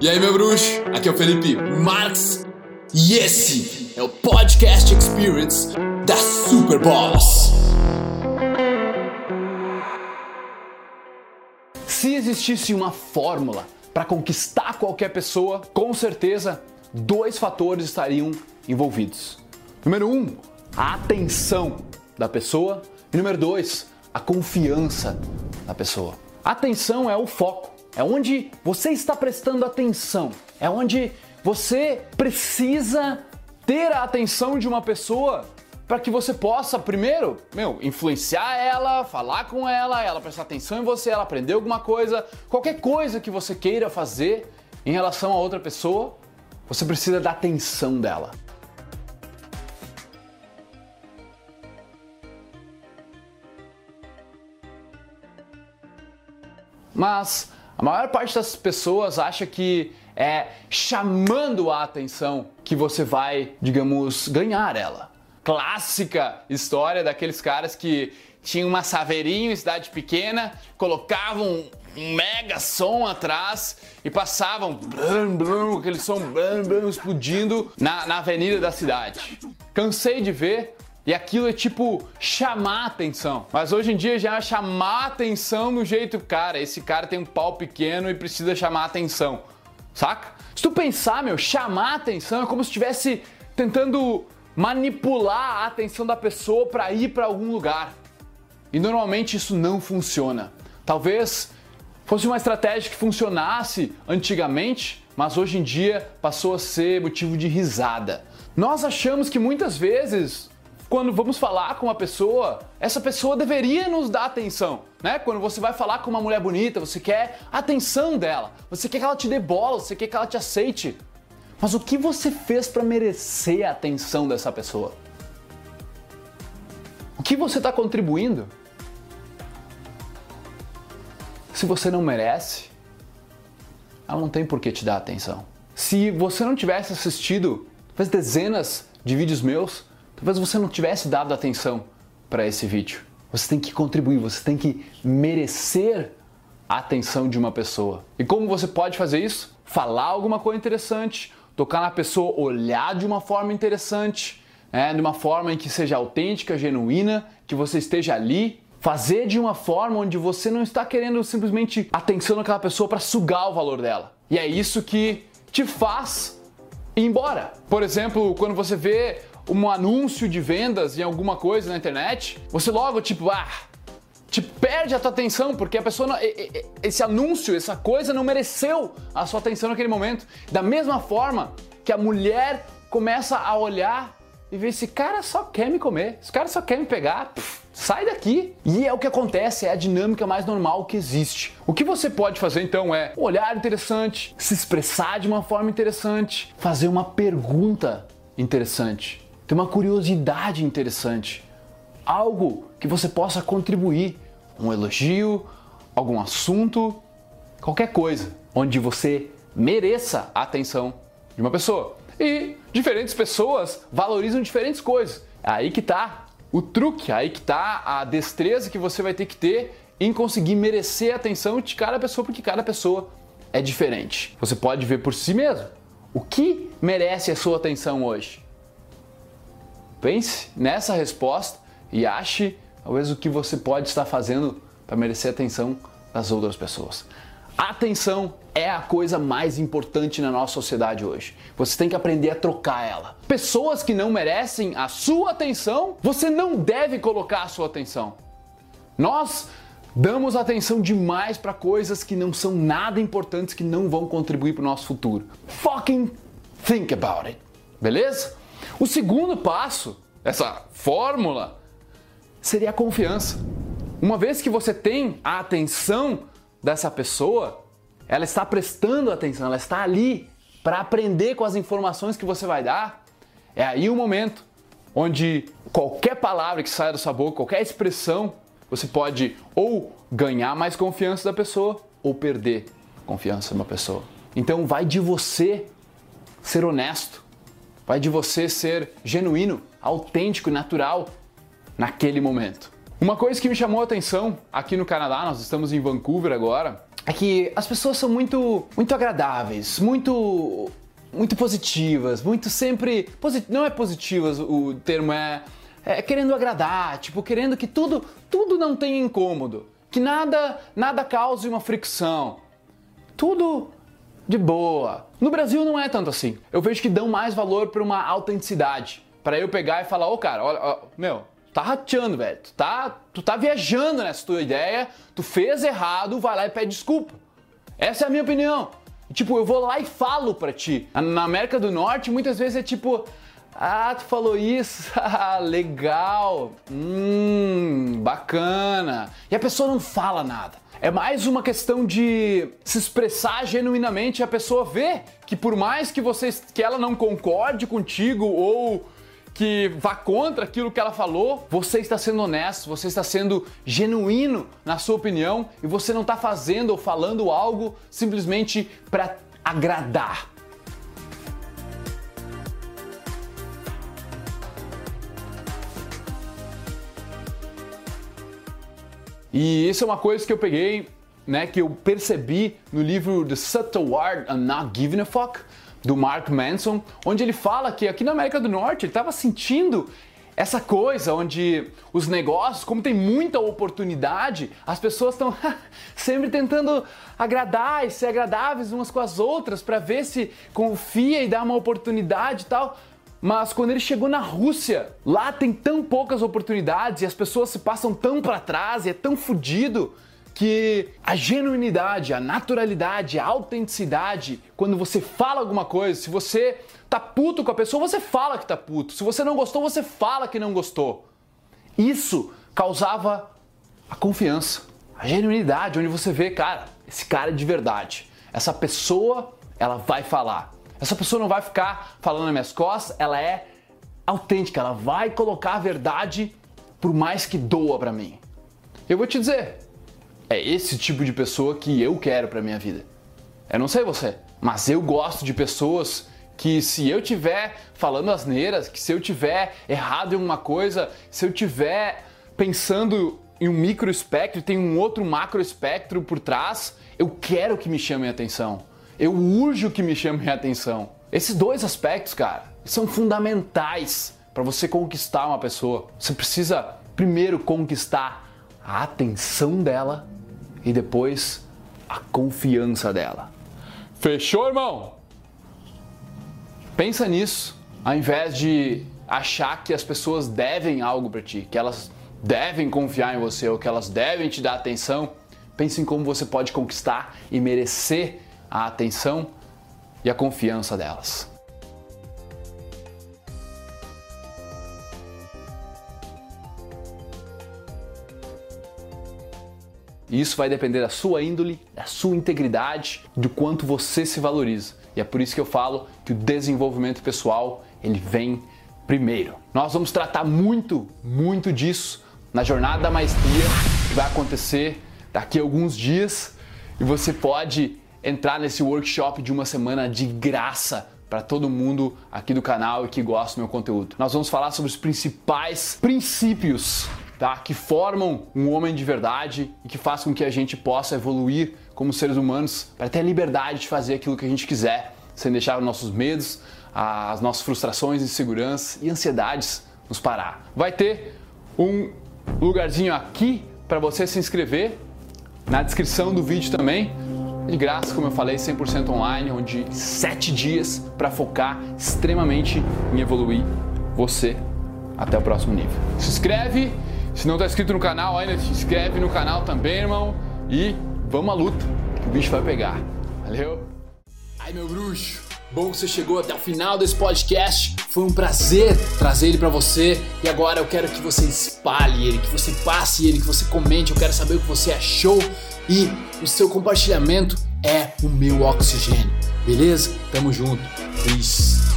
E aí, meu bruxo? Aqui é o Felipe Marx e esse é o Podcast Experience da Super Boss. Se existisse uma fórmula para conquistar qualquer pessoa, com certeza dois fatores estariam envolvidos. Número um, a atenção da pessoa e número dois, a confiança da pessoa. Atenção é o foco, é onde você está prestando atenção, é onde você precisa ter a atenção de uma pessoa para que você possa, primeiro, meu, influenciar ela, falar com ela, ela prestar atenção em você, ela aprender alguma coisa, qualquer coisa que você queira fazer em relação a outra pessoa, você precisa da atenção dela. Mas a maior parte das pessoas acha que é chamando a atenção que você vai, digamos, ganhar ela. Clássica história daqueles caras que tinham uma saveirinho em cidade pequena, colocavam um mega som atrás e passavam blum, blum, aquele som blum, blum, explodindo na, na avenida da cidade. Cansei de ver e aquilo é tipo chamar atenção. Mas hoje em dia já é chamar atenção no jeito, cara, esse cara tem um pau pequeno e precisa chamar atenção. Saca? Se tu pensar, meu, chamar atenção é como se estivesse tentando manipular a atenção da pessoa para ir para algum lugar. E normalmente isso não funciona. Talvez fosse uma estratégia que funcionasse antigamente, mas hoje em dia passou a ser motivo de risada. Nós achamos que muitas vezes quando vamos falar com uma pessoa, essa pessoa deveria nos dar atenção, né? Quando você vai falar com uma mulher bonita, você quer a atenção dela, você quer que ela te dê bola, você quer que ela te aceite. Mas o que você fez para merecer a atenção dessa pessoa? O que você está contribuindo? Se você não merece, ela não tem por que te dar atenção. Se você não tivesse assistido talvez dezenas de vídeos meus, Talvez você não tivesse dado atenção para esse vídeo. Você tem que contribuir, você tem que merecer a atenção de uma pessoa. E como você pode fazer isso? Falar alguma coisa interessante, tocar na pessoa, olhar de uma forma interessante, né? de uma forma em que seja autêntica, genuína, que você esteja ali. Fazer de uma forma onde você não está querendo simplesmente atenção naquela pessoa para sugar o valor dela. E é isso que te faz ir embora. Por exemplo, quando você vê um anúncio de vendas em alguma coisa na internet, você logo tipo, ah, te perde a tua atenção porque a pessoa esse anúncio, essa coisa não mereceu a sua atenção naquele momento. Da mesma forma que a mulher começa a olhar e ver esse cara só quer me comer, esse cara só quer me pegar, pff, sai daqui. E é o que acontece, é a dinâmica mais normal que existe. O que você pode fazer então é olhar interessante, se expressar de uma forma interessante, fazer uma pergunta interessante ter uma curiosidade interessante, algo que você possa contribuir, um elogio, algum assunto, qualquer coisa, onde você mereça a atenção de uma pessoa. E diferentes pessoas valorizam diferentes coisas. É aí que tá o truque, é aí que tá a destreza que você vai ter que ter em conseguir merecer a atenção de cada pessoa, porque cada pessoa é diferente. Você pode ver por si mesmo. O que merece a sua atenção hoje? Pense nessa resposta e ache talvez o que você pode estar fazendo para merecer a atenção das outras pessoas. Atenção é a coisa mais importante na nossa sociedade hoje. Você tem que aprender a trocar ela. Pessoas que não merecem a sua atenção, você não deve colocar a sua atenção. Nós damos atenção demais para coisas que não são nada importantes, que não vão contribuir para o nosso futuro. Fucking think about it. Beleza? O segundo passo, essa fórmula, seria a confiança. Uma vez que você tem a atenção dessa pessoa, ela está prestando atenção, ela está ali para aprender com as informações que você vai dar. É aí o momento onde qualquer palavra que saia da sua boca, qualquer expressão, você pode ou ganhar mais confiança da pessoa ou perder confiança de uma pessoa. Então vai de você ser honesto, vai de você ser genuíno, autêntico e natural naquele momento. Uma coisa que me chamou a atenção aqui no Canadá, nós estamos em Vancouver agora, é que as pessoas são muito, muito agradáveis, muito, muito positivas, muito sempre. Não é positivas o termo, é, é querendo agradar, tipo, querendo que tudo, tudo não tenha incômodo, que nada, nada cause uma fricção. Tudo de boa. No Brasil não é tanto assim. Eu vejo que dão mais valor para uma autenticidade. Para eu pegar e falar, ô oh, cara, olha, ó, meu, tá rateando, velho. Tu tá, tu tá viajando nessa tua ideia, tu fez errado, vai lá e pede desculpa. Essa é a minha opinião. Tipo, eu vou lá e falo pra ti. Na América do Norte, muitas vezes é tipo, ah, tu falou isso, ah, legal, hum, bacana. E a pessoa não fala nada. É mais uma questão de se expressar genuinamente. A pessoa vê que por mais que você, que ela não concorde contigo ou que vá contra aquilo que ela falou, você está sendo honesto, você está sendo genuíno na sua opinião e você não está fazendo ou falando algo simplesmente para agradar. E isso é uma coisa que eu peguei, né, que eu percebi no livro The Subtle Art of Not Giving a Fuck, do Mark Manson, onde ele fala que aqui na América do Norte ele estava sentindo essa coisa onde os negócios, como tem muita oportunidade, as pessoas estão sempre tentando agradar e ser agradáveis umas com as outras para ver se confia e dá uma oportunidade e tal. Mas quando ele chegou na Rússia, lá tem tão poucas oportunidades e as pessoas se passam tão para trás e é tão fodido que a genuinidade, a naturalidade, a autenticidade, quando você fala alguma coisa, se você tá puto com a pessoa, você fala que tá puto. Se você não gostou, você fala que não gostou. Isso causava a confiança, a genuinidade, onde você vê, cara, esse cara é de verdade. Essa pessoa, ela vai falar. Essa pessoa não vai ficar falando nas minhas costas, ela é autêntica, ela vai colocar a verdade por mais que doa para mim. Eu vou te dizer, é esse tipo de pessoa que eu quero para minha vida. Eu não sei você, mas eu gosto de pessoas que se eu tiver falando asneiras, que se eu tiver errado em alguma coisa, se eu tiver pensando em um micro espectro, tem um outro macro espectro por trás, eu quero que me chamem a atenção. Eu urjo que me chamem a atenção. Esses dois aspectos, cara, são fundamentais para você conquistar uma pessoa. Você precisa primeiro conquistar a atenção dela e depois a confiança dela. Fechou, irmão? Pensa nisso, ao invés de achar que as pessoas devem algo para ti, que elas devem confiar em você ou que elas devem te dar atenção. Pense em como você pode conquistar e merecer a atenção e a confiança delas. E isso vai depender da sua índole, da sua integridade, do quanto você se valoriza. E é por isso que eu falo que o desenvolvimento pessoal, ele vem primeiro. Nós vamos tratar muito, muito disso na jornada da maestria, que vai acontecer daqui a alguns dias, e você pode entrar nesse workshop de uma semana de graça para todo mundo aqui do canal e que gosta do meu conteúdo. Nós vamos falar sobre os principais princípios tá? que formam um homem de verdade e que faz com que a gente possa evoluir como seres humanos para ter a liberdade de fazer aquilo que a gente quiser, sem deixar os nossos medos, as nossas frustrações, inseguranças e ansiedades nos parar. Vai ter um lugarzinho aqui para você se inscrever, na descrição do vídeo também. De graça, como eu falei, 100% online, onde 7 dias para focar extremamente em evoluir você até o próximo nível. Se inscreve se não está inscrito no canal ainda, se inscreve no canal também, irmão. E vamos à luta, que o bicho vai pegar. Valeu? Ai, meu bruxo. Bom que você chegou até o final desse podcast. Foi um prazer trazer ele para você. E agora eu quero que você espalhe ele, que você passe ele, que você comente. Eu quero saber o que você achou. E o seu compartilhamento é o meu oxigênio. Beleza? Tamo junto. Peace.